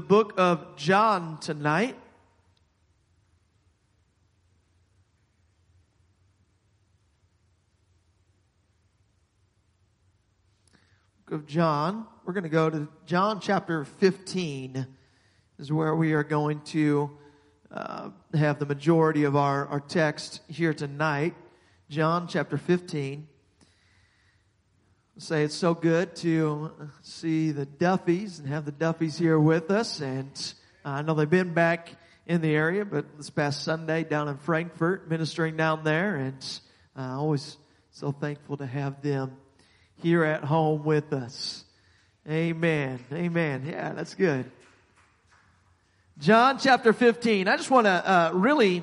the book of John tonight. Book of John. We're going to go to John chapter 15 is where we are going to uh, have the majority of our, our text here tonight. John chapter 15 say it's so good to see the Duffys and have the Duffys here with us. And I know they've been back in the area, but this past Sunday down in Frankfurt, ministering down there, and uh, always so thankful to have them here at home with us. Amen. Amen. Yeah, that's good. John chapter 15. I just want to uh, really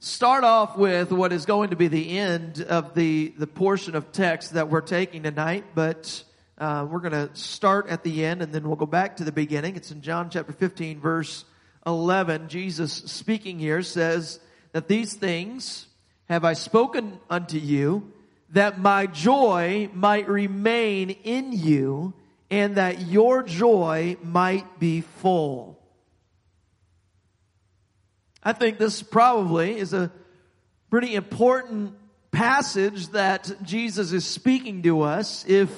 start off with what is going to be the end of the, the portion of text that we're taking tonight, but uh, we're going to start at the end and then we'll go back to the beginning. It's in John chapter 15, verse 11. Jesus speaking here says that these things have I spoken unto you that my joy might remain in you and that your joy might be full. I think this probably is a pretty important passage that Jesus is speaking to us. If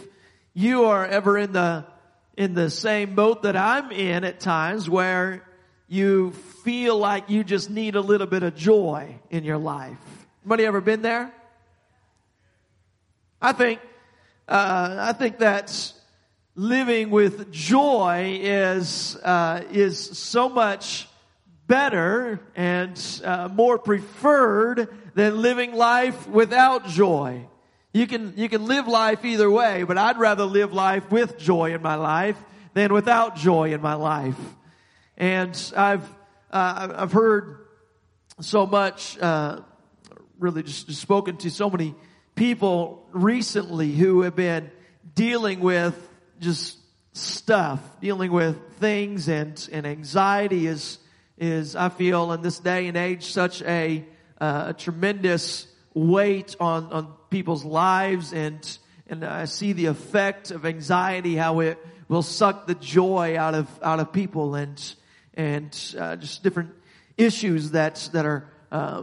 you are ever in the, in the same boat that I'm in at times where you feel like you just need a little bit of joy in your life. Anybody ever been there? I think, uh, I think that living with joy is, uh, is so much better and uh, more preferred than living life without joy. You can, you can live life either way, but I'd rather live life with joy in my life than without joy in my life. And I've, uh, I've heard so much, uh, really just, just spoken to so many people recently who have been dealing with just stuff, dealing with things and, and anxiety is, is, I feel, in this day and age, such a, uh, a tremendous weight on, on people's lives and, and I see the effect of anxiety, how it will suck the joy out of, out of people and, and, uh, just different issues that, that are, uh,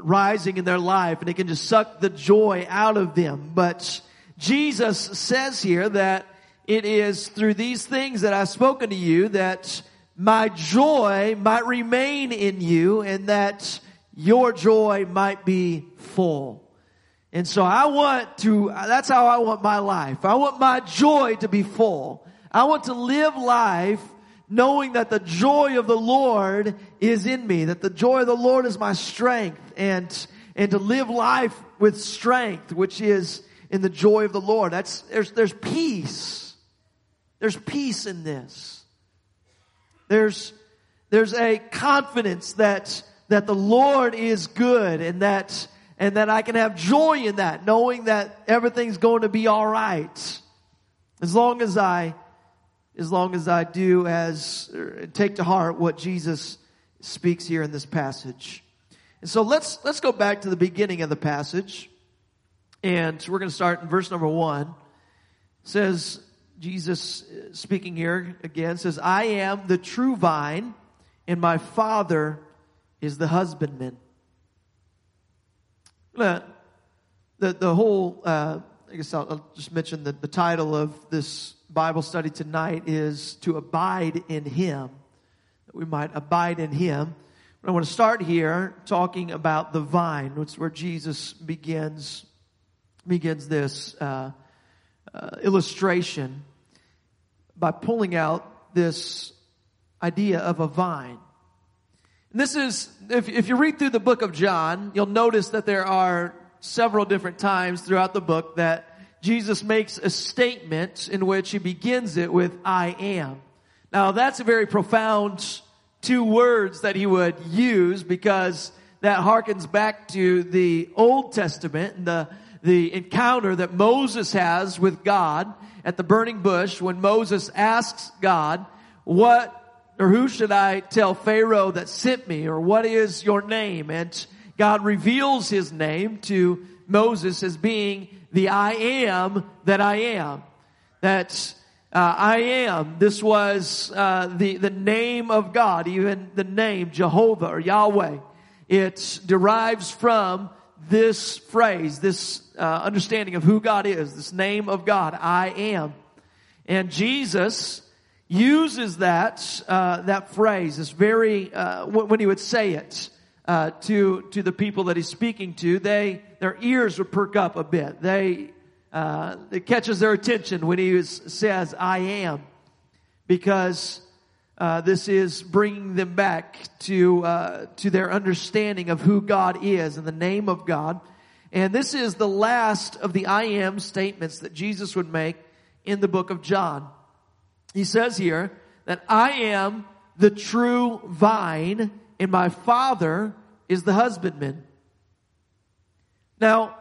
rising in their life and it can just suck the joy out of them. But Jesus says here that it is through these things that I've spoken to you that my joy might remain in you and that your joy might be full. And so I want to, that's how I want my life. I want my joy to be full. I want to live life knowing that the joy of the Lord is in me, that the joy of the Lord is my strength and, and to live life with strength, which is in the joy of the Lord. That's, there's, there's peace. There's peace in this. There's, there's a confidence that, that the Lord is good and that, and that I can have joy in that, knowing that everything's going to be alright. As long as I, as long as I do as, er, take to heart what Jesus speaks here in this passage. And so let's, let's go back to the beginning of the passage. And we're going to start in verse number one. It says, Jesus uh, speaking here again says, I am the true vine and my father is the husbandman. The, the, whole, uh, I guess I'll, I'll just mention that the title of this Bible study tonight is to abide in him, that we might abide in him. But I want to start here talking about the vine, which is where Jesus begins, begins this, uh, uh, illustration by pulling out this idea of a vine. And this is, if, if you read through the book of John, you'll notice that there are several different times throughout the book that Jesus makes a statement in which he begins it with, I am. Now that's a very profound two words that he would use because that harkens back to the Old Testament and the, the encounter that Moses has with God at the burning bush when Moses asks God, what or who should I tell Pharaoh that sent me or what is your name? And God reveals his name to Moses as being the I am that I am. That Uh, I am. This was uh, the the name of God, even the name Jehovah or Yahweh. It derives from this phrase, this uh, understanding of who God is, this name of God. I am, and Jesus uses that uh, that phrase. This very uh, when he would say it uh, to to the people that he's speaking to, they their ears would perk up a bit. They uh, it catches their attention when he says, I am, because uh, this is bringing them back to, uh, to their understanding of who God is and the name of God. And this is the last of the I am statements that Jesus would make in the book of John. He says here that I am the true vine and my father is the husbandman. Now,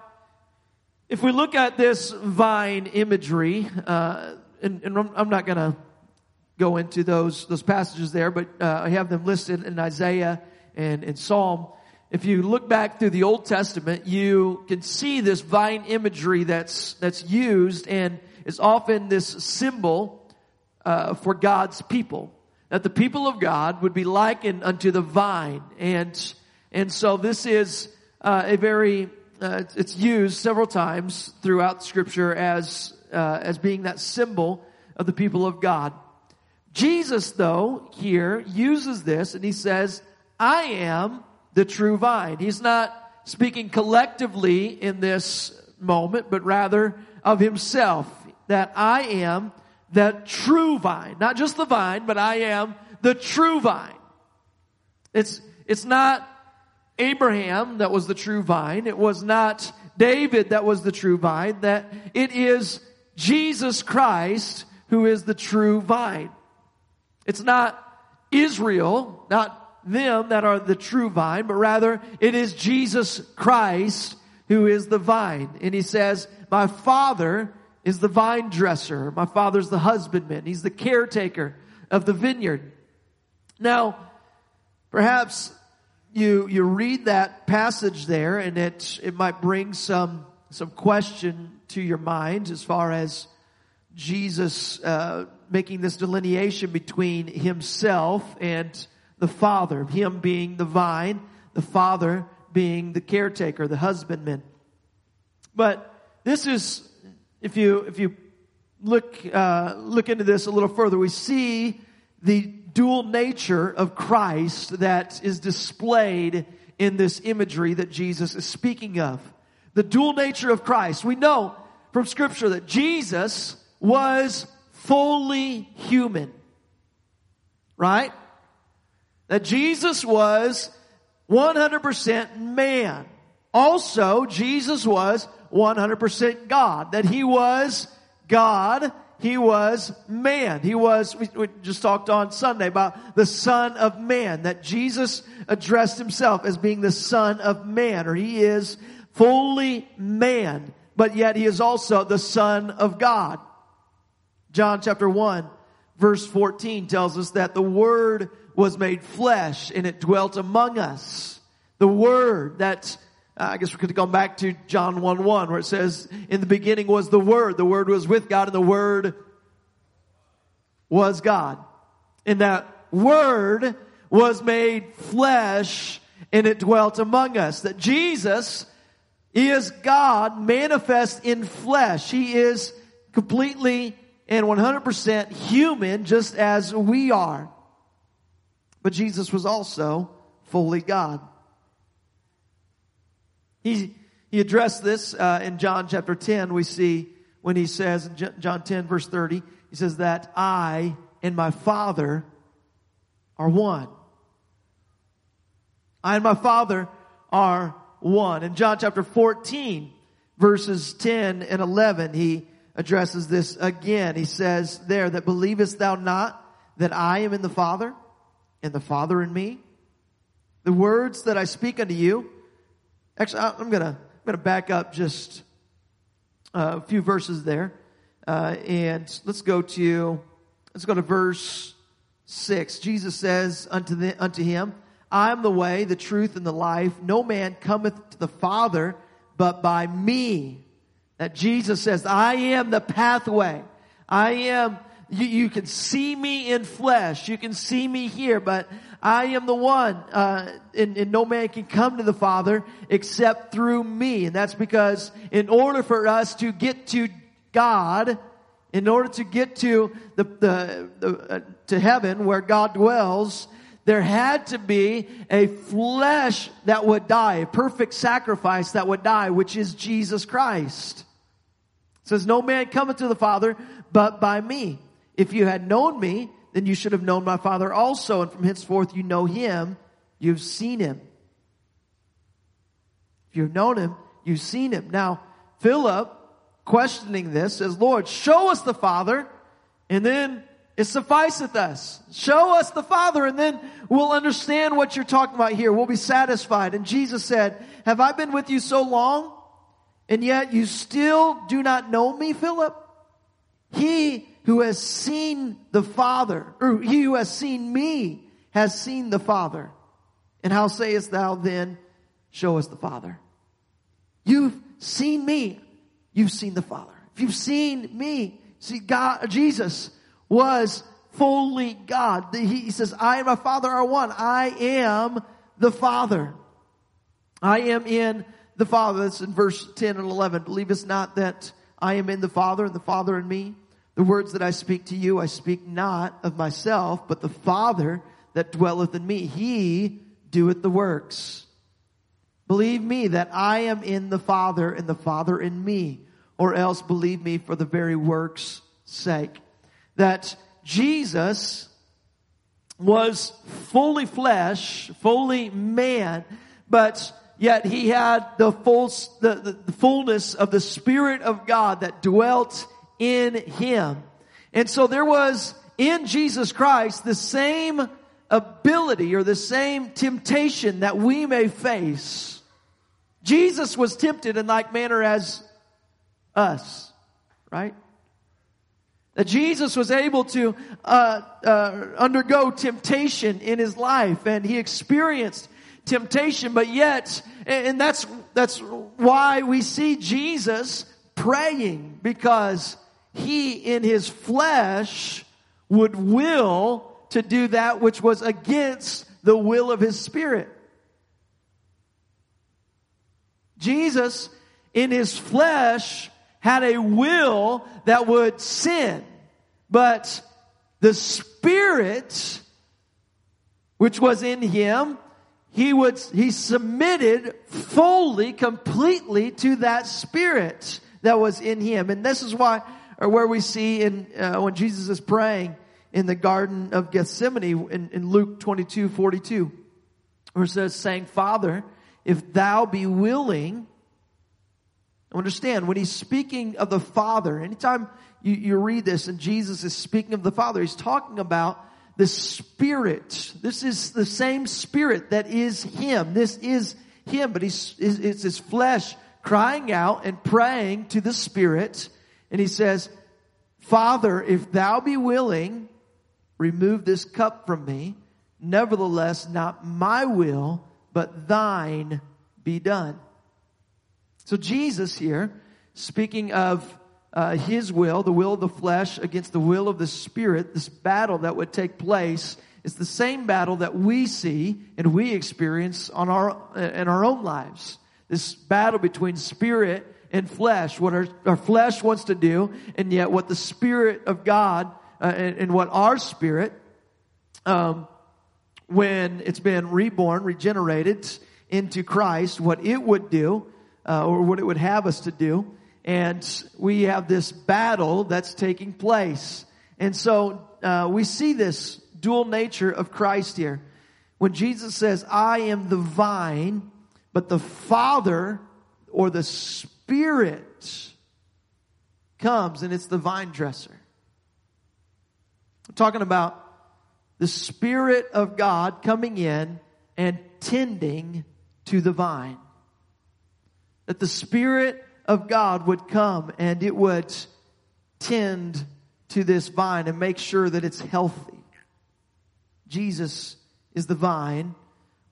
if we look at this vine imagery, uh, and, and, I'm not going to go into those those passages there, but uh, I have them listed in Isaiah and in Psalm. If you look back through the Old Testament, you can see this vine imagery that's that's used, and is often this symbol uh, for God's people. That the people of God would be likened unto the vine, and and so this is uh, a very uh, it's used several times throughout Scripture as uh, as being that symbol of the people of God. Jesus, though, here uses this and he says, "I am the true vine." He's not speaking collectively in this moment, but rather of himself. That I am that true vine, not just the vine, but I am the true vine. It's it's not Abraham that was the true vine. It was not David that was the true vine. That it is Jesus Christ who is the true vine. It's not Israel, not them that are the true vine, but rather it is Jesus Christ who is the vine. And he says, my father is the vine dresser. My father's the husbandman. He's the caretaker of the vineyard. Now, perhaps you, you read that passage there and it, it might bring some, some question to your mind as far as Jesus, uh, making this delineation between himself and the Father, him being the vine, the Father being the caretaker, the husbandman. But this is, if you, if you look, uh, look into this a little further, we see the dual nature of Christ that is displayed in this imagery that Jesus is speaking of. The dual nature of Christ. We know from scripture that Jesus was fully human. Right? That Jesus was 100% man. Also, Jesus was 100% God. That he was God he was man. He was, we, just talked on Sunday about the son of man, that Jesus addressed himself as being the son of man, or he is fully man, but yet he is also the son of God. John chapter 1 verse 14 tells us that the word was made flesh and it dwelt among us. The word that uh, I guess we could go back to John 1 1 where it says, in the beginning was the Word. The Word was with God and the Word was God. And that Word was made flesh and it dwelt among us. That Jesus is God manifest in flesh. He is completely and 100% human just as we are. But Jesus was also fully God. He, he addressed this uh, in John chapter 10. We see when he says in John 10 verse 30, he says that I and my Father are one. I and my Father are one. In John chapter 14 verses 10 and 11, he addresses this again. He says there that believest thou not that I am in the Father and the Father in me? The words that I speak unto you, Actually, I'm gonna I'm gonna back up just a few verses there, uh, and let's go to let's go to verse six. Jesus says unto the, unto him, "I am the way, the truth, and the life. No man cometh to the Father but by me." That Jesus says, "I am the pathway. I am." you, you can see me in flesh. You can see me here, but I am the one, uh, and, and no man can come to the Father except through me. And that's because in order for us to get to God, in order to get to the, the, the uh, to heaven where God dwells, there had to be a flesh that would die, a perfect sacrifice that would die, which is Jesus Christ. Says, no man cometh to the Father but by me. If you had known me, then you should have known my Father also, and from henceforth you know him, you've seen him. If you've known him, you've seen him. Now, Philip, questioning this, says, Lord, show us the Father, and then it sufficeth us. Show us the Father, and then we'll understand what you're talking about here. We'll be satisfied. And Jesus said, Have I been with you so long, and yet you still do not know me, Philip? He who has seen the Father, or he who has seen me, has seen the Father. And how sayest thou then, show us the Father? You've seen me. You've seen the Father. If you've seen me, see God, Jesus was fully God. He says, I and my Father are one. I am the Father. I am in the Father. That's in verse 10 and 11. Believe us not that I am in the Father and the Father in me. The words that I speak to you, I speak not of myself, but the Father that dwelleth in me. He doeth the works. Believe me that I am in the Father and the Father in me, or else believe me for the very works sake. That Jesus was fully flesh, fully man, but yet he had the full, the, the, the fullness of the Spirit of God that dwelt in him. And so there was in Jesus Christ the same ability or the same temptation that we may face. Jesus was tempted in like manner as us, right? That Jesus was able to uh, uh, undergo temptation in his life, and he experienced temptation, but yet, and that's that's why we see Jesus praying because he in his flesh would will to do that which was against the will of his spirit. Jesus in his flesh had a will that would sin, but the spirit which was in him he would he submitted fully completely to that spirit that was in him. And this is why or where we see in uh, when Jesus is praying in the Garden of Gethsemane in, in Luke 22, 42, where it says, saying, Father, if thou be willing, understand, when he's speaking of the Father, anytime you, you read this and Jesus is speaking of the Father, he's talking about the Spirit. This is the same Spirit that is Him. This is Him, but he's, it's His flesh crying out and praying to the Spirit and he says, Father, if thou be willing, remove this cup from me. Nevertheless, not my will, but thine be done. So Jesus here, speaking of uh, his will, the will of the flesh against the will of the spirit, this battle that would take place is the same battle that we see and we experience on our in our own lives. This battle between spirit and flesh, what our, our flesh wants to do, and yet what the Spirit of God uh, and, and, what our spirit, um, when it's been reborn, regenerated into Christ, what it would do, uh, or what it would have us to do. And we have this battle that's taking place. And so uh, we see this dual nature of Christ here. When Jesus says, I am the vine, but the Father or the Spirit comes and it's the vine dresser. I'm talking about the Spirit of God coming in and tending to the vine. That the Spirit of God would come and it would tend to this vine and make sure that it's healthy. Jesus is the vine,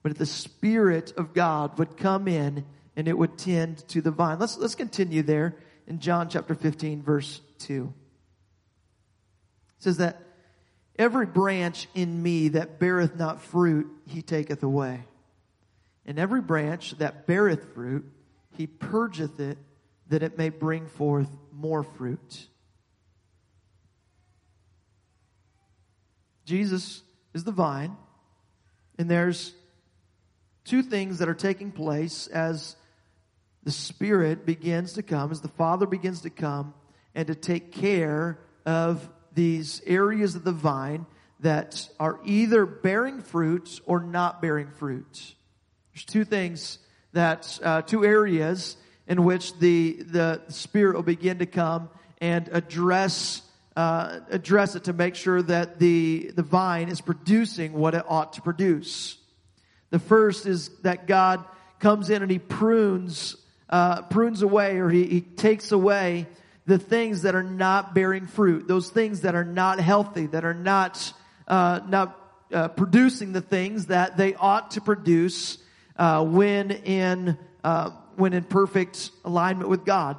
but the Spirit of God would come in and it would tend to the vine. Let's, let's continue there in John chapter 15, verse 2. It says that every branch in me that beareth not fruit, he taketh away. And every branch that beareth fruit, he purgeth it that it may bring forth more fruit. Jesus is the vine, and there's two things that are taking place as the Spirit begins to come, as the Father begins to come and to take care of these areas of the vine that are either bearing fruit or not bearing fruit. There's two things that, uh, two areas in which the, the Spirit will begin to come and address, uh, address it to make sure that the, the vine is producing what it ought to produce. The first is that God comes in and He prunes, uh, prunes away or he, he takes away the things that are not bearing fruit, those things that are not healthy, that are not, uh, not uh, producing the things that they ought to produce uh, when in uh, when in perfect alignment with God.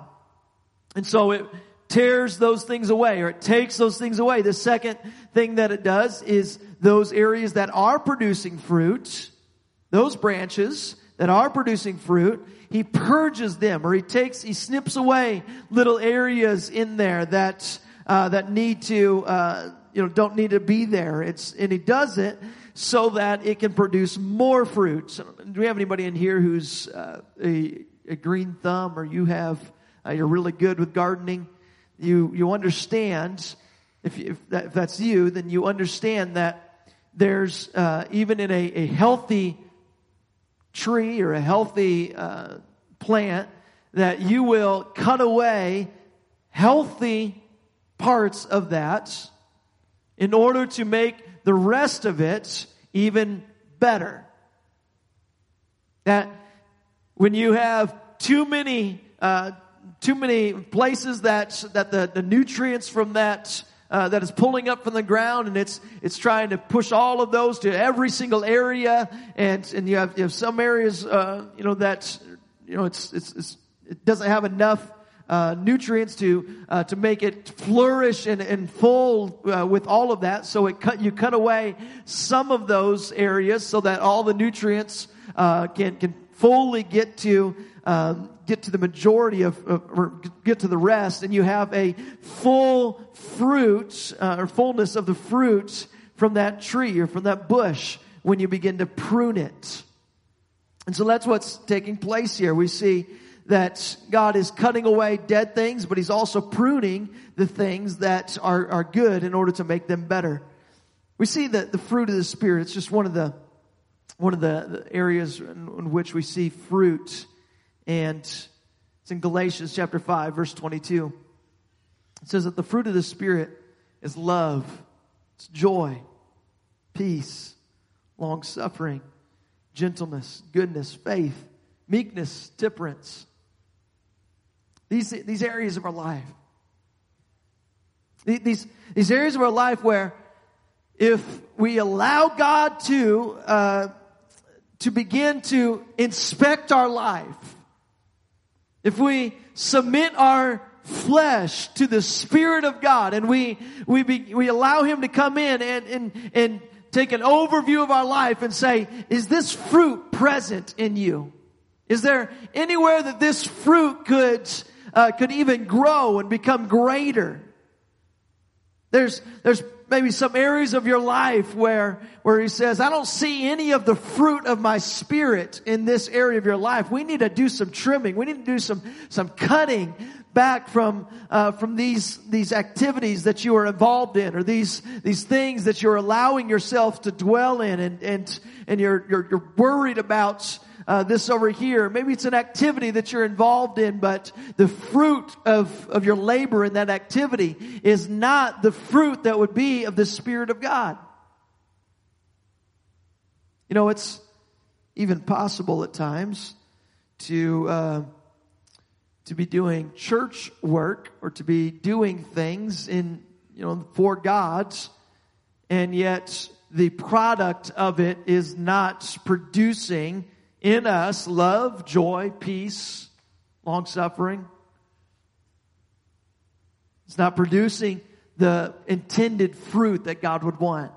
And so it tears those things away, or it takes those things away. The second thing that it does is those areas that are producing fruit, those branches that are producing fruit, he purges them, or he takes, he snips away little areas in there that uh, that need to, uh, you know, don't need to be there. It's and he does it so that it can produce more fruit. Do we have anybody in here who's uh, a, a, green thumb, or you have uh, you're really good with gardening? You you understand if, if, that, if that's you, then you understand that there's uh, even in a, a healthy tree or a healthy uh, plant that you will cut away healthy parts of that in order to make the rest of it even better. That when you have too many, uh, too many places that that the, the nutrients from that uh, that is pulling up from the ground and it's it's trying to push all of those to every single area and and you have you have some areas uh, you know that you know it's it's, it's it doesn't have enough uh, nutrients to uh, to make it flourish and, and full uh, with all of that. So it cut you cut away some of those areas so that all the nutrients uh, can can fully get to um, get to the majority of, of, or get to the rest, and you have a full fruit uh, or fullness of the fruit from that tree or from that bush when you begin to prune it. And so that's what's taking place here. We see that God is cutting away dead things, but He's also pruning the things that are, are good in order to make them better. We see that the fruit of the Spirit, it's just one of the, one of the, the areas in, in which we see fruit. And it's in Galatians chapter 5, verse 22. It says that the fruit of the Spirit is love, it's joy, peace, long suffering, gentleness, goodness, faith, meekness, temperance. These, these areas of our life. These, these areas of our life where if we allow God to, uh, to begin to inspect our life, if we submit our flesh to the Spirit of God and we, we, be, we allow Him to come in and, and, and take an overview of our life and say, is this fruit present in you? Is there anywhere that this fruit could uh, could even grow and become greater. There's, there's maybe some areas of your life where, where he says, I don't see any of the fruit of my spirit in this area of your life. We need to do some trimming. We need to do some, some cutting back from, uh, from these, these activities that you are involved in or these, these things that you're allowing yourself to dwell in and, and, and you're, you're, you're worried about, uh, this over here. Maybe it's an activity that you're involved in, but the fruit of, of your labor in that activity is not the fruit that would be of the Spirit of God. You know, it's even possible at times to, uh, to be doing church work or to be doing things in, you know, for God's and yet the product of it is not producing in us love, joy, peace, long suffering. It's not producing the intended fruit that God would want.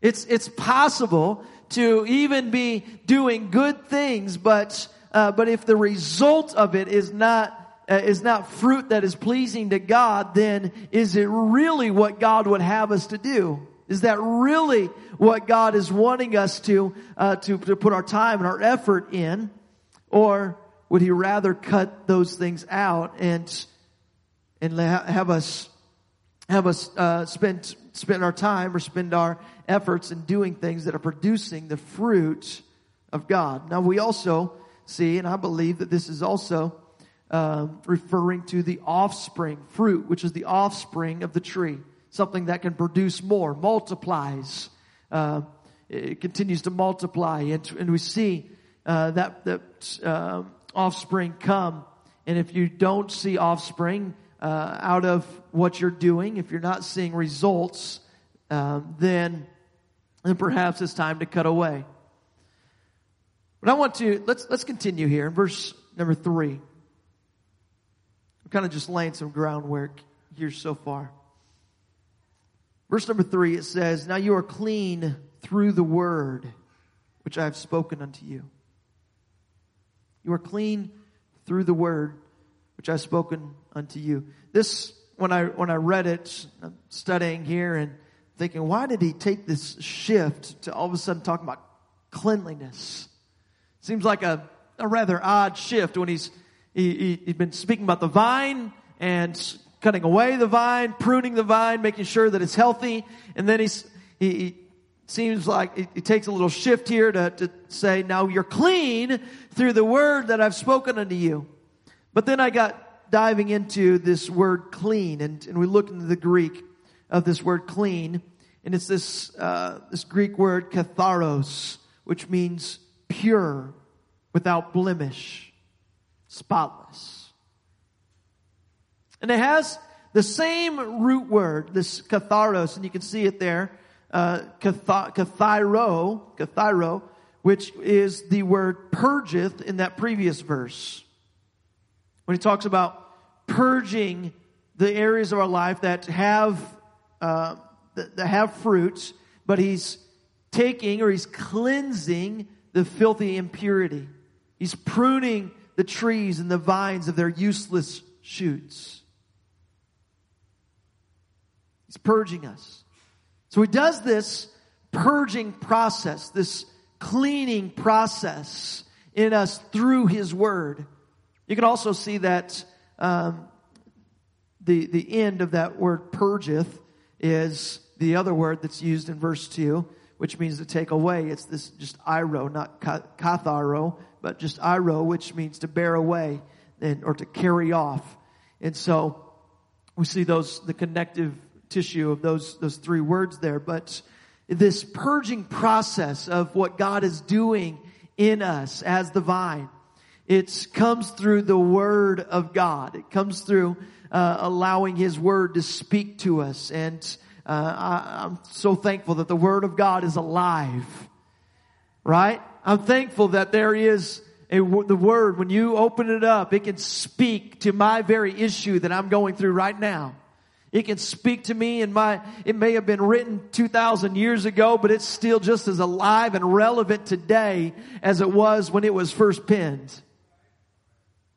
It's, it's possible to even be doing good things, but, uh, but if the result of it is not, uh, is not fruit that is pleasing to God, then is it really what God would have us to do? Is that really what God is wanting us to, uh, to, to put our time and our effort in? Or would He rather cut those things out and, and have us, have us, uh, spend, spend our time or spend our efforts in doing things that are producing the fruit of God? Now we also see, and I believe that this is also, um, referring to the offspring fruit, which is the offspring of the tree something that can produce more, multiplies. Uh, it continues to multiply, and, and we see uh, that that uh, offspring come. And if you don't see offspring uh, out of what you're doing, if you're not seeing results, um, then then perhaps it's time to cut away. But I want to let's let's continue here in verse number three. I'm kind of just laying some groundwork here so far. Verse number three, it says, Now you are clean through the word which I have spoken unto you. You are clean through the word which I have spoken unto you. This, when I, when I read it, I'm studying here and thinking, why did he take this shift to all of a sudden talking about cleanliness? Seems like a, a rather odd shift when he's, he, he, he's been speaking about the vine and cutting away the vine, pruning the vine, making sure that it's healthy. And then he's, he, he seems like he, he takes a little shift here to, to say, now you're clean through the word that I've spoken unto you. But then I got diving into this word clean and, and we look into the Greek of this word clean and it's this, uh, this Greek word katharos, which means pure, without blemish, spotless. And it has the same root word, this katharos, and you can see it there, uh, kathairo, which is the word purgeth in that previous verse. When he talks about purging the areas of our life that have, uh, that, that have fruits, but he's taking or he's cleansing the filthy impurity. He's pruning the trees and the vines of their useless shoots. He's purging us. So he does this purging process, this cleaning process in us through his word. You can also see that um, the the end of that word purgeth is the other word that's used in verse two, which means to take away. It's this just airo, not katharo, but just airo, which means to bear away and or to carry off. And so we see those the connective tissue of those, those three words there, but this purging process of what God is doing in us as the vine. It comes through the Word of God. It comes through uh, allowing His Word to speak to us. And uh, I, I'm so thankful that the Word of God is alive. Right? I'm thankful that there is a, the Word, when you open it up, it can speak to my very issue that I'm going through right now. It can speak to me and my, it may have been written 2,000 years ago, but it's still just as alive and relevant today as it was when it was first penned.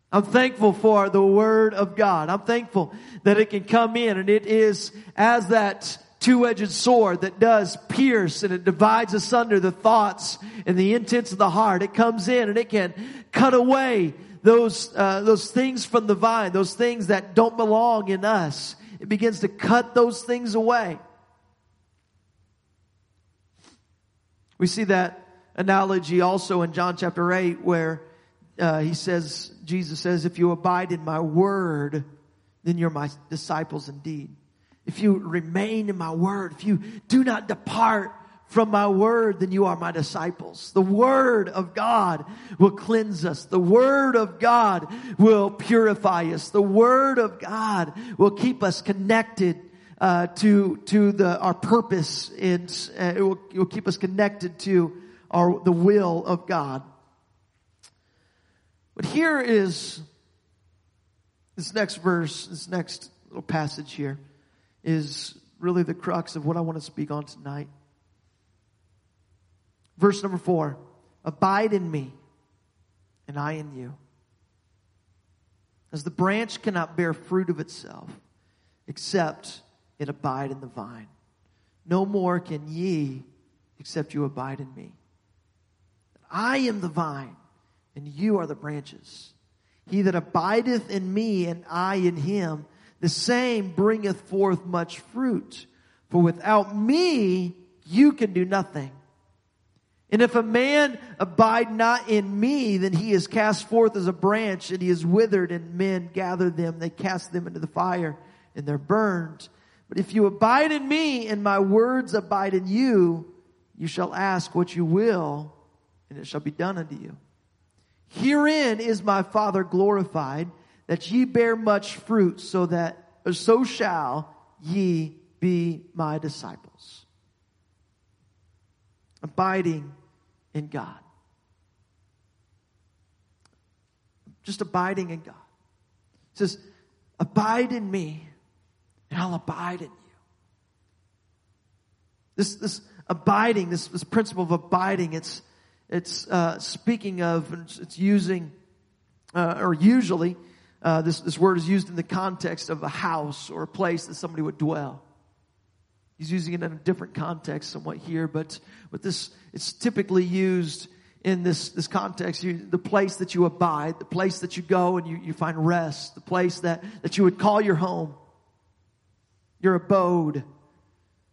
I'm thankful for the Word of God. I'm thankful that it can come in and it is as that two-edged sword that does pierce and it divides asunder the thoughts and the intents of the heart. It comes in and it can cut away those, uh, those things from the vine, those things that don't belong in us it begins to cut those things away. We see that analogy also in John chapter 8 where uh, he says, Jesus says, if you abide in my word, then you're my disciples indeed. If you remain in my word, if you do not depart from my word, then you are my disciples. The word of God will cleanse us. The word of God will purify us. The word of God will keep us connected uh, to to the our purpose, and uh, it, will, it will keep us connected to our the will of God. But here is this next verse, this next little passage here is really the crux of what I want to speak on tonight. Verse number four Abide in me, and I in you. As the branch cannot bear fruit of itself, except it abide in the vine. No more can ye, except you abide in me. I am the vine, and you are the branches. He that abideth in me, and I in him, the same bringeth forth much fruit. For without me, you can do nothing. And if a man abide not in me, then he is cast forth as a branch, and he is withered, and men gather them, they cast them into the fire, and they're burned. But if you abide in me, and my words abide in you, you shall ask what you will, and it shall be done unto you. Herein is my Father glorified, that ye bear much fruit, so that so shall ye be my disciples. Abiding in God. Just abiding in God. It says, Abide in me, and I'll abide in you. This, this abiding, this, this principle of abiding, it's, it's uh, speaking of, it's, it's using, uh, or usually, uh, this, this word is used in the context of a house or a place that somebody would dwell. He's using it in a different context somewhat here, but with this, it's typically used in this, this context, you, the place that you abide, the place that you go and you, you find rest, the place that, that you would call your home, your abode.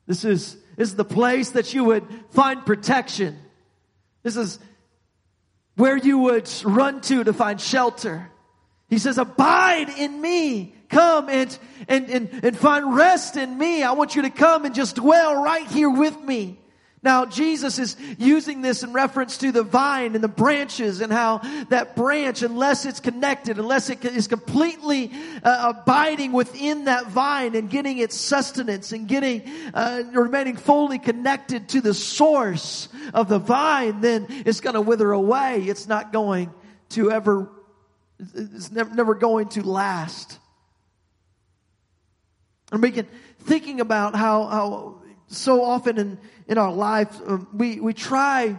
This is, this is the place that you would find protection. This is where you would run to to find shelter. He says, abide in me. Come and, and, and, and find rest in me. I want you to come and just dwell right here with me. Now, Jesus is using this in reference to the vine and the branches and how that branch, unless it's connected, unless it is completely uh, abiding within that vine and getting its sustenance and getting, uh, remaining fully connected to the source of the vine, then it's going to wither away. It's not going to ever it's never, never going to last. I'm can thinking about how, how so often in, in our life, um, we, we try,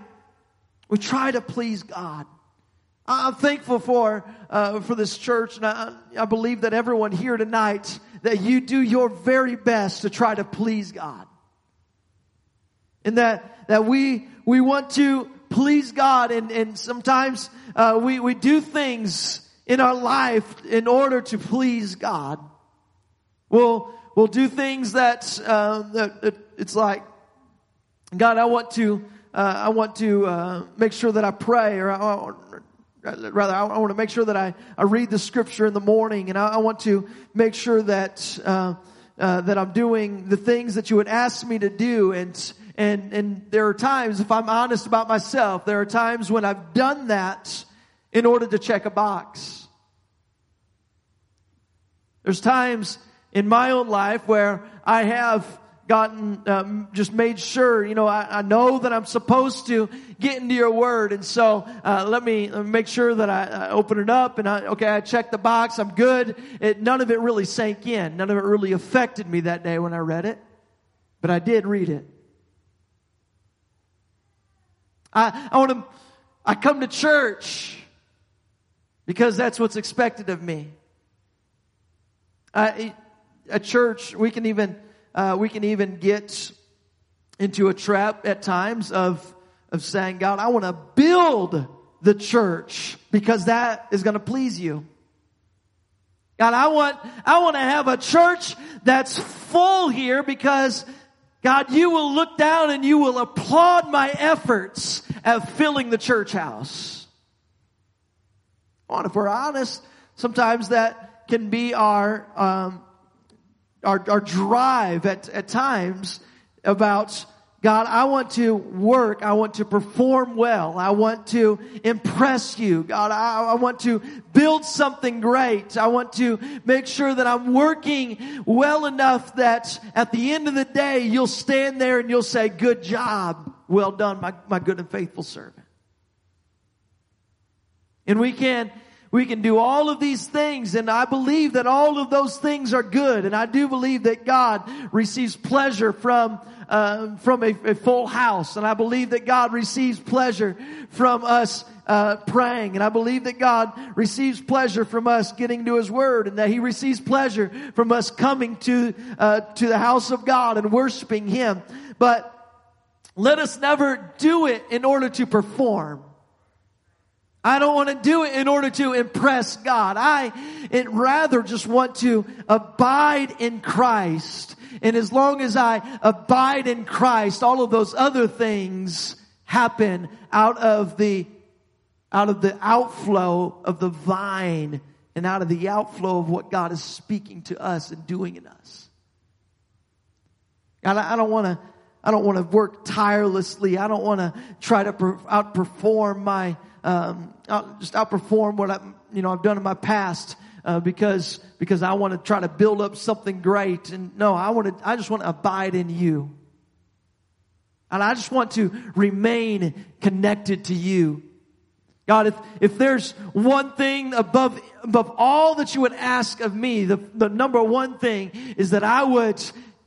we try to please God. I'm thankful for, uh, for this church and I, I believe that everyone here tonight, that you do your very best to try to please God. And that, that we, we want to please God and, and sometimes, uh, we, we do things in our life in order to please God. We'll, we'll do things that, uh, that, it's like, God, I want to, uh, I want to uh, make sure that I pray, or, I, rather, I, want to make sure that I, I read the scripture in the morning, and I, I want to make sure that uh, uh, that I'm doing the things that you would ask me to do, and and and there are times, if I'm honest about myself, there are times when I've done that in order to check a box. There's times in my own life where I have gotten, um, just made sure, you know, I, I, know that I'm supposed to get into your word. And so, uh, let, me, let me make sure that I, I, open it up and I, okay, I check the box. I'm good. It, none of it really sank in. None of it really affected me that day when I read it, but I did read it. I, I want to, I come to church because that's what's expected of me. Uh, at church, we can even uh, we can even get into a trap at times of of saying, God, I want to build the church because that is going to please you. God, I want I want to have a church that's full here because God, you will look down and you will applaud my efforts at filling the church house. Well, if we're honest, sometimes that can be our, um, our, our drive at, at times about God, I want to work. I want to perform well. I want to impress you. God, I, I, want to build something great. I want to make sure that I'm working well enough that at the end of the day, you'll stand there and you'll say, good job. Well done, my, my good and faithful servant. And we can we can do all of these things and I believe that all of those things are good and I do believe that God receives pleasure from uh, from a, a, full house and I believe that God receives pleasure from us uh, praying and I believe that God receives pleasure from us getting to His Word and that He receives pleasure from us coming to uh, to the house of God and worshiping Him but let us never do it in order to perform. I don't want to do it in order to impress God. I rather just want to abide in Christ. And as long as I abide in Christ, all of those other things happen out of the out of the outflow of the vine and out of the outflow of what God is speaking to us and doing in us. God, I don't want to I don't want to work tirelessly. I don't want to try to outperform my, um, just outperform what I, you know, I've done in my past. Uh, because because I want to try to build up something great, and no, I want to. I just want to abide in you, and I just want to remain connected to you. God, if, if there's one thing above, above all that you would ask of me, the, the number one thing is that I would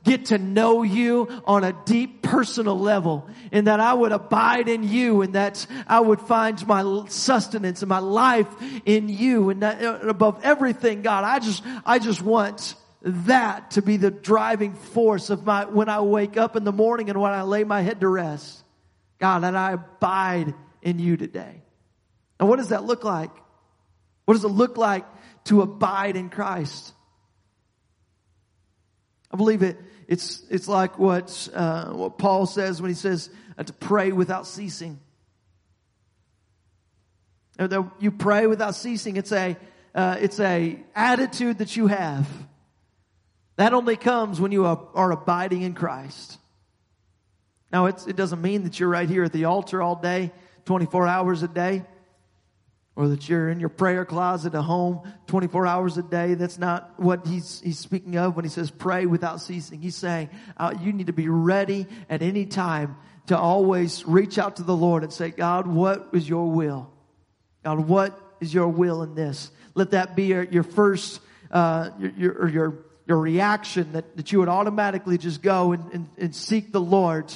get to know you on a deep personal level and that I would abide in you and that I would find my sustenance and my life in you and that above everything, God, I just, I just want that to be the driving force of my, when I wake up in the morning and when I lay my head to rest. God, and I abide in you today. And what does that look like? What does it look like to abide in Christ? I believe it it's, it's like what, uh, what Paul says when he says uh, to pray without ceasing. You pray without ceasing. It's a, uh, it's a attitude that you have. That only comes when you are, are abiding in Christ. Now, it doesn't mean that you're right here at the altar all day, 24 hours a day or that you're in your prayer closet at home 24 hours a day. That's not what he's, he's speaking of when he says pray without ceasing. He's saying uh, you need to be ready at any time to always reach out to the Lord and say, God, what is your will? God, what is your will in this? Let that be your, your first, uh, your, your, your, reaction that, that you would automatically just go and, and, and seek the Lord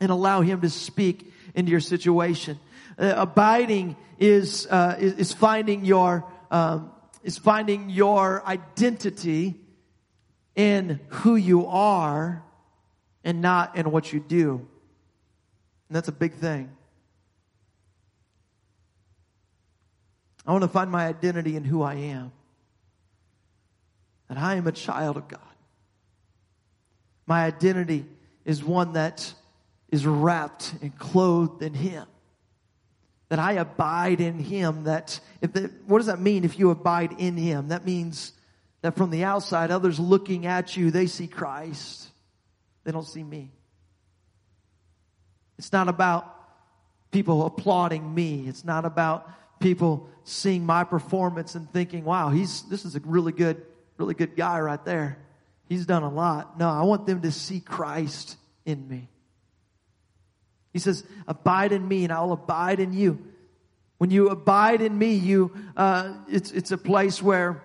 and allow him to speak into your situation. Uh, abiding is, uh, is, is finding your um, is finding your identity in who you are and not in what you do. And that's a big thing. I want to find my identity in who I am. That I am a child of God. My identity is one that is wrapped and clothed in Him that I abide in him. That if the, what does that mean if you abide in him? That means that from the outside, others looking at you, they see Christ. They don't see me. It's not about people applauding me. It's not about people seeing my performance and thinking, wow, he's, this is a really good, really good guy right there. He's done a lot. No, I want them to see Christ in me. He says, abide in me and I'll abide in you. When you abide in me, you, uh, it's, it's a place where,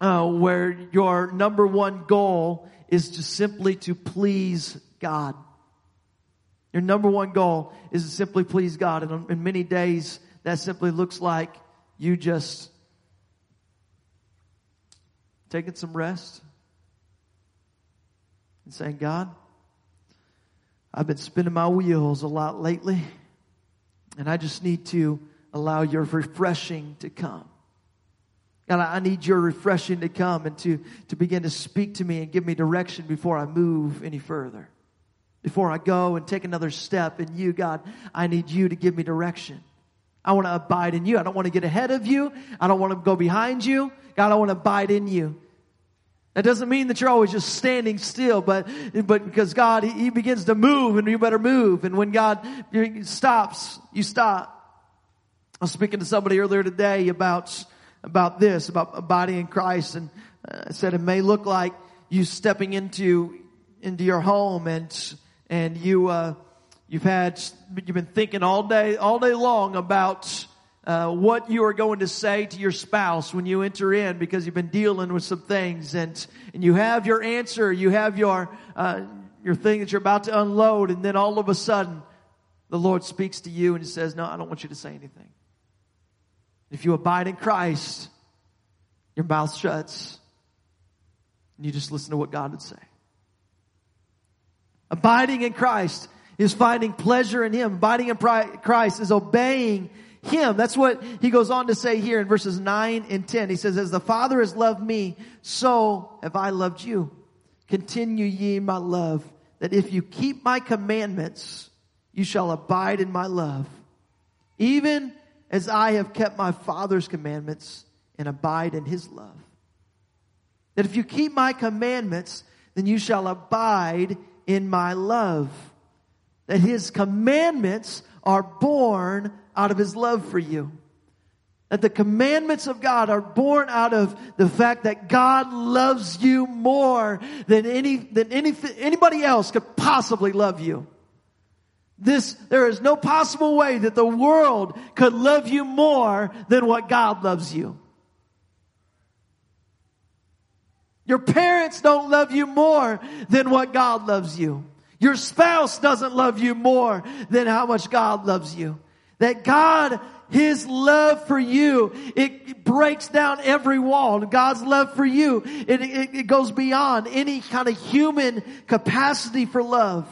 uh, where your number one goal is to simply to please God. Your number one goal is to simply please God. And in many days, that simply looks like you just taking some rest and saying, God, I've been spinning my wheels a lot lately, and I just need to allow your refreshing to come. God, I need your refreshing to come and to, to begin to speak to me and give me direction before I move any further. Before I go and take another step in you, God, I need you to give me direction. I want to abide in you. I don't want to get ahead of you. I don't want to go behind you. God, I want to abide in you. That doesn't mean that you're always just standing still, but, but because God, he, he begins to move and you better move. And when God stops, you stop. I was speaking to somebody earlier today about, about this, about abiding in Christ. And uh, I said it may look like you stepping into, into your home and, and you, uh, you've had, you've been thinking all day, all day long about, uh, what you are going to say to your spouse when you enter in because you've been dealing with some things and, and you have your answer, you have your, uh, your thing that you're about to unload and then all of a sudden the Lord speaks to you and he says, no, I don't want you to say anything. If you abide in Christ, your mouth shuts and you just listen to what God would say. Abiding in Christ is finding pleasure in Him. Abiding in Christ is obeying Him. That's what he goes on to say here in verses 9 and 10. He says, As the Father has loved me, so have I loved you. Continue ye my love, that if you keep my commandments, you shall abide in my love. Even as I have kept my Father's commandments and abide in his love. That if you keep my commandments, then you shall abide in my love. That his commandments are born out of his love for you. That the commandments of God are born out of the fact that God loves you more than any, than anything, anybody else could possibly love you. This, there is no possible way that the world could love you more than what God loves you. Your parents don't love you more than what God loves you. Your spouse doesn't love you more than how much God loves you. That God, His love for you, it breaks down every wall. God's love for you, it, it, it goes beyond any kind of human capacity for love.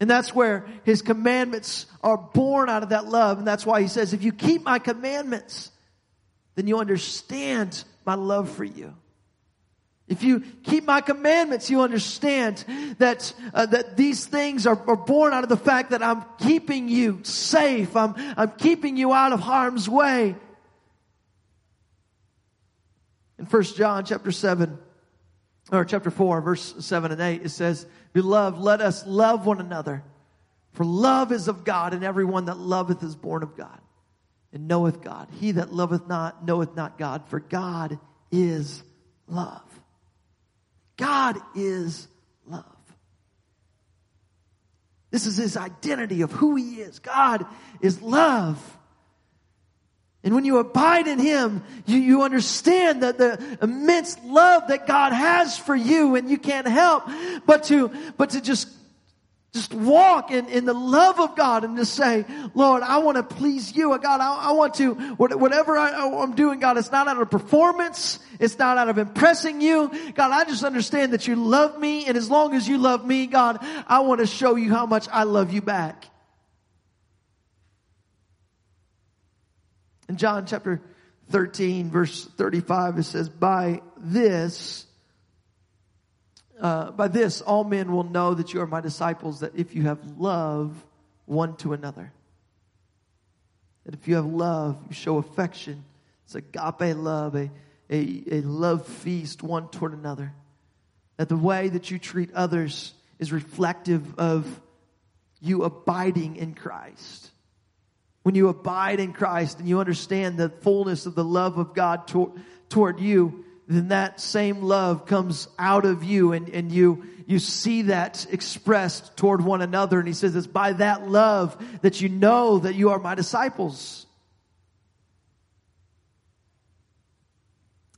And that's where His commandments are born out of that love. And that's why He says, if you keep my commandments, then you understand my love for you. If you keep my commandments, you understand that uh, that these things are, are born out of the fact that I'm keeping you safe. I'm I'm keeping you out of harm's way. In First John chapter seven, or chapter four, verse seven and eight, it says, "Beloved, let us love one another, for love is of God, and everyone that loveth is born of God, and knoweth God. He that loveth not knoweth not God, for God is love." God is love. This is his identity of who he is. God is love. And when you abide in Him, you, you understand that the immense love that God has for you and you can't help but to, but to just just walk in, in the love of God and just say, Lord, I want to please you. God, I, I want to, whatever I, am doing, God, it's not out of performance. It's not out of impressing you. God, I just understand that you love me. And as long as you love me, God, I want to show you how much I love you back. In John chapter 13, verse 35, it says, by this, uh, by this, all men will know that you are my disciples, that if you have love one to another. That if you have love, you show affection. It's agape love, a, a, a love feast one toward another. That the way that you treat others is reflective of you abiding in Christ. When you abide in Christ and you understand the fullness of the love of God to, toward you, then that same love comes out of you and, and you, you see that expressed toward one another. And he says it's by that love that you know that you are my disciples.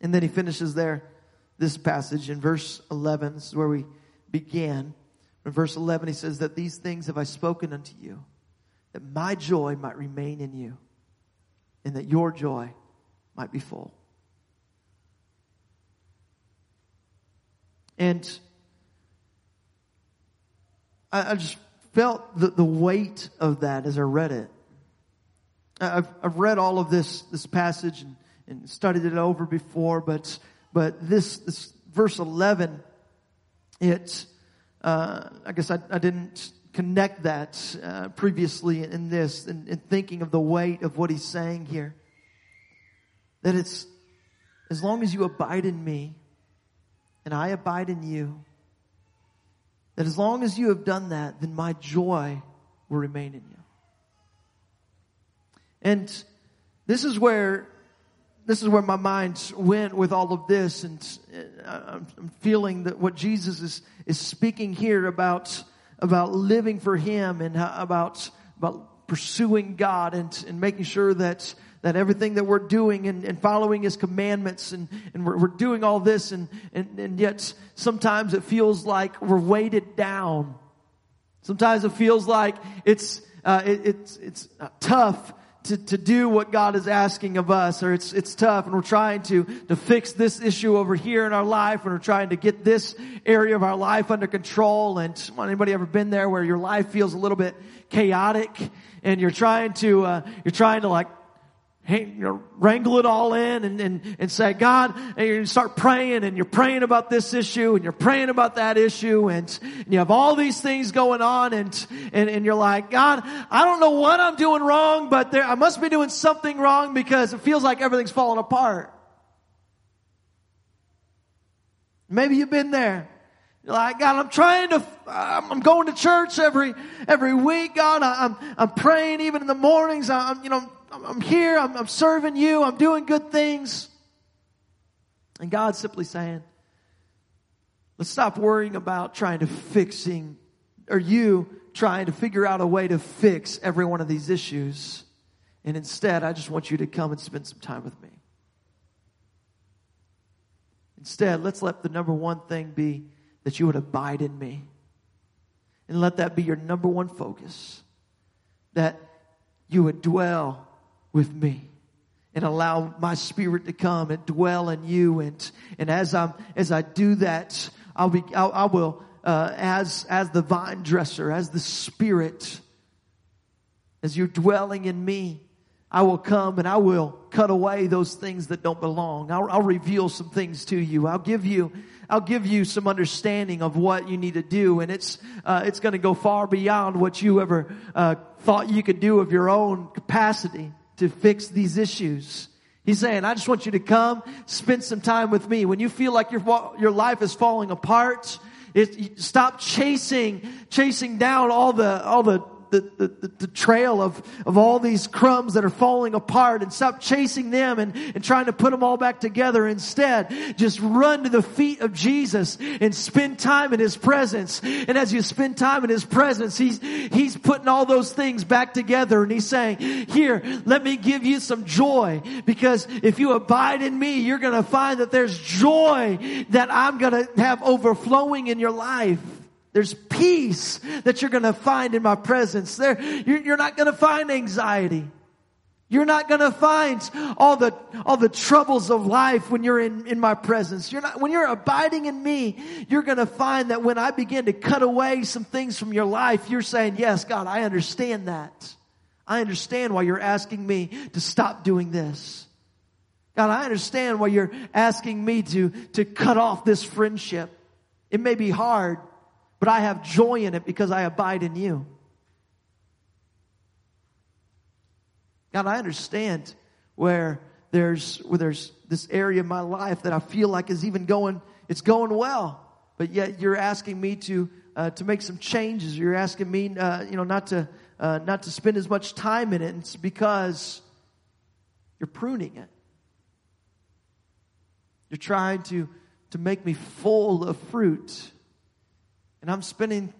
And then he finishes there this passage in verse 11. This is where we began. In verse 11, he says that these things have I spoken unto you, that my joy might remain in you, and that your joy might be full. And I, I just felt the, the weight of that as I read it. I've, I've read all of this, this passage and, and studied it over before, but, but this, this verse 11, it, uh, I guess I, I didn't connect that uh, previously in this in, in thinking of the weight of what he's saying here. That it's, as long as you abide in me, and I abide in you, that as long as you have done that, then my joy will remain in you. And this is where this is where my mind went with all of this, and uh, I'm feeling that what Jesus is is speaking here about about living for Him and uh, about about pursuing God and, and making sure that that everything that we're doing and, and following his commandments and, and we're, we're doing all this and, and, and yet sometimes it feels like we're weighted down. Sometimes it feels like it's, uh, it, it's, it's tough to, to do what God is asking of us, or it's, it's tough and we're trying to, to fix this issue over here in our life and we're trying to get this area of our life under control. And anybody ever been there where your life feels a little bit chaotic and you're trying to, uh, you're trying to like wrangle it all in and, and, and say, God, and you start praying and you're praying about this issue and you're praying about that issue and, and you have all these things going on and, and, and you're like, God, I don't know what I'm doing wrong, but there, I must be doing something wrong because it feels like everything's falling apart. Maybe you've been there. You're like, God, I'm trying to, I'm going to church every, every week. God, I'm, I'm praying even in the mornings. I'm, you know, I'm here, I'm, I'm serving you, I'm doing good things. And God's simply saying, let's stop worrying about trying to fixing, or you trying to figure out a way to fix every one of these issues. And instead, I just want you to come and spend some time with me. Instead, let's let the number one thing be that you would abide in me. And let that be your number one focus. That you would dwell with me and allow my spirit to come and dwell in you. And, and as I'm, as I do that, I'll be, I'll, I will, uh, as, as the vine dresser, as the spirit, as you're dwelling in me, I will come and I will cut away those things that don't belong. I'll, I'll reveal some things to you. I'll give you, I'll give you some understanding of what you need to do, and it's uh, it's going to go far beyond what you ever uh, thought you could do of your own capacity to fix these issues. He's saying, I just want you to come, spend some time with me. When you feel like your, your life is falling apart, it, stop chasing, chasing down all the, all the the, the, the, trail of, of all these crumbs that are falling apart and stop chasing them and, and trying to put them all back together. Instead, just run to the feet of Jesus and spend time in His presence. And as you spend time in His presence, He's, He's putting all those things back together and He's saying, here, let me give you some joy because if you abide in me, you're going to find that there's joy that I'm going to have overflowing in your life. There's peace that you're going to find in my presence. There, you're, not going to find anxiety. You're not going to find all the, all the troubles of life when you're in, in my presence. You're not, when you're abiding in me, you're going to find that when I begin to cut away some things from your life, you're saying, yes, God, I understand that. I understand why you're asking me to stop doing this. God, I understand why you're asking me to, to cut off this friendship. It may be hard but I have joy in it because I abide in you. God, I understand where there's where there's this area of my life that I feel like is even going it's going well, but yet you're asking me to uh, to make some changes. You're asking me, uh, you know, not to uh, not to spend as much time in it. It's because you're pruning it. You're trying to to make me full of fruit and I'm spending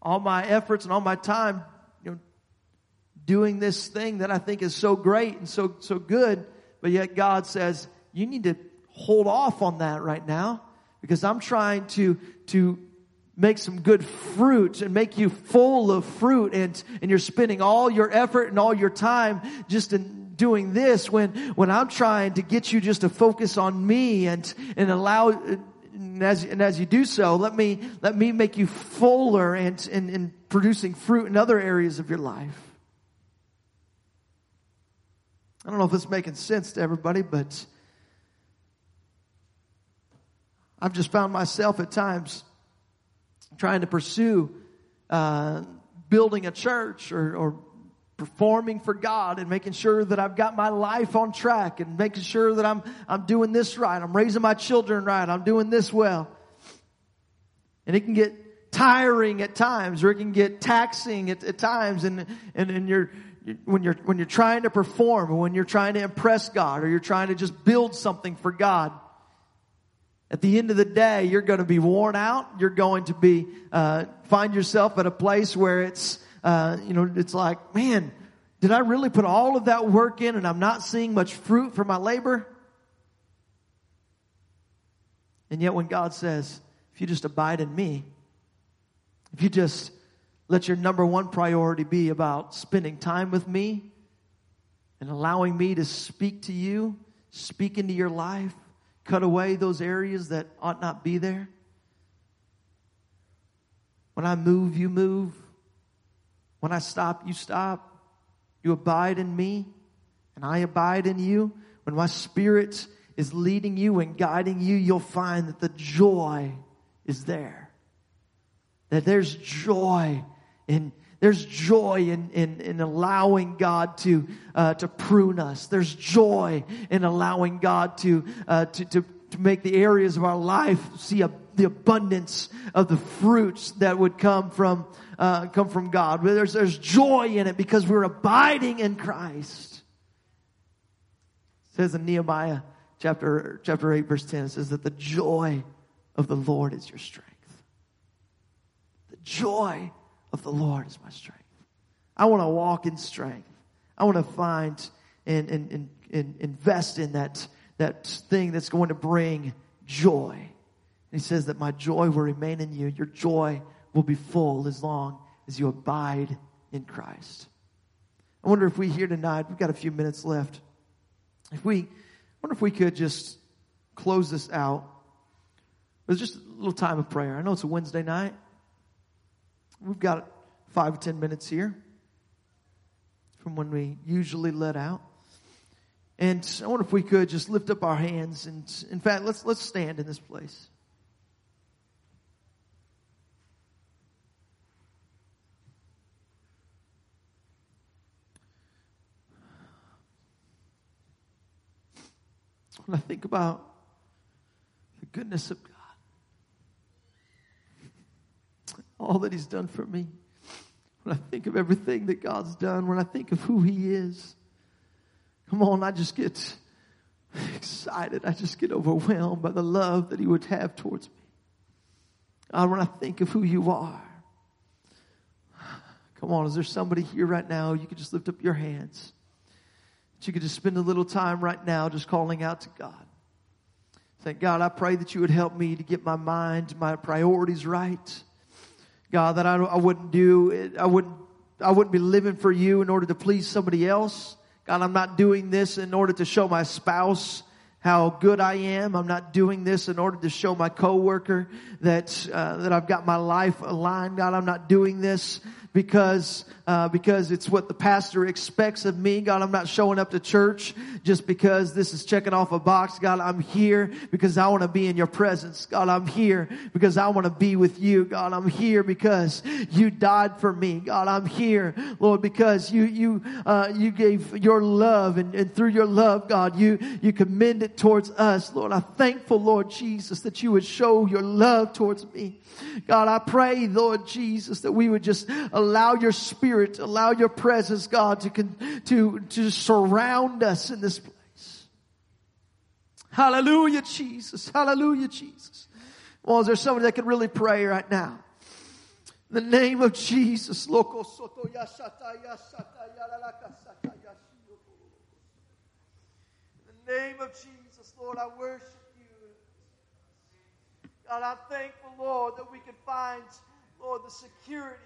all my efforts and all my time, you know, doing this thing that I think is so great and so, so good. But yet God says, you need to hold off on that right now because I'm trying to, to make some good fruit and make you full of fruit and, and you're spending all your effort and all your time just in doing this when, when I'm trying to get you just to focus on me and, and allow, and as, and as you do so, let me, let me make you fuller and, and, and producing fruit in other areas of your life. I don't know if it's making sense to everybody, but I've just found myself at times trying to pursue uh, building a church or, or performing for God and making sure that I've got my life on track and making sure that I'm, I'm doing this right. I'm raising my children right. I'm doing this well. And it can get tiring at times or it can get taxing at, at times and, and, and you're, when you're, when you're trying to perform or when you're trying to impress God or you're trying to just build something for God. At the end of the day, you're going to be worn out. You're going to be, uh, find yourself at a place where it's, uh, you know, it's like, man, did I really put all of that work in and I'm not seeing much fruit for my labor? And yet when God says, if you just abide in me, if you just let your number one priority be about spending time with me and allowing me to speak to you, speak into your life, cut away those areas that ought not be there. When I move, you move. When I stop, you stop. You abide in me, and I abide in you. When my spirit is leading you and guiding you, you'll find that the joy is there. That there's joy in there's joy in, in, in allowing God to, uh, to prune us. There's joy in allowing God to, uh, to, to, to make the areas of our life see a, the abundance of the fruits that would come from, uh, come from God. There's, there's joy in it because we're abiding in Christ. It says in Nehemiah chapter, chapter 8 verse 10, it says that the joy of the Lord is your strength. The joy of the Lord is my strength. I want to walk in strength. I want to find and, and, and, and invest in that, that thing that's going to bring joy. He says that my joy will remain in you. Your joy will be full as long as you abide in Christ. I wonder if we here tonight, we've got a few minutes left. If we, I wonder if we could just close this out with just a little time of prayer. I know it's a Wednesday night. We've got five or ten minutes here from when we usually let out. And I wonder if we could just lift up our hands and in fact let's let's stand in this place. When I think about the goodness of God, all that He's done for me, when I think of everything that God's done, when I think of who He is, come on, I just get excited. I just get overwhelmed by the love that He would have towards me. God, when I think of who you are, come on, is there somebody here right now? You could just lift up your hands. That you could just spend a little time right now just calling out to God. Thank God, I pray that you would help me to get my mind, my priorities right. God, that I, I wouldn't do, I wouldn't, I wouldn't be living for you in order to please somebody else. God, I'm not doing this in order to show my spouse how good I am. I'm not doing this in order to show my coworker that uh, that I've got my life aligned. God, I'm not doing this because uh, because it's what the pastor expects of me. God, I'm not showing up to church just because this is checking off a box. God, I'm here because I want to be in your presence. God, I'm here because I want to be with you. God, I'm here because you died for me. God, I'm here, Lord, because you you uh, you gave your love and, and through your love, God, you you commend it towards us. Lord, I'm thankful, Lord Jesus, that you would show your love towards me. God, I pray, Lord Jesus, that we would just allow your spirit, allow your presence, God, to, to, to surround us in this place. Hallelujah, Jesus. Hallelujah, Jesus. Well, is there somebody that can really pray right now? In the name of Jesus. The name of Jesus, Lord, I worship you. God, I'm thankful, Lord, that we can find, Lord, the security.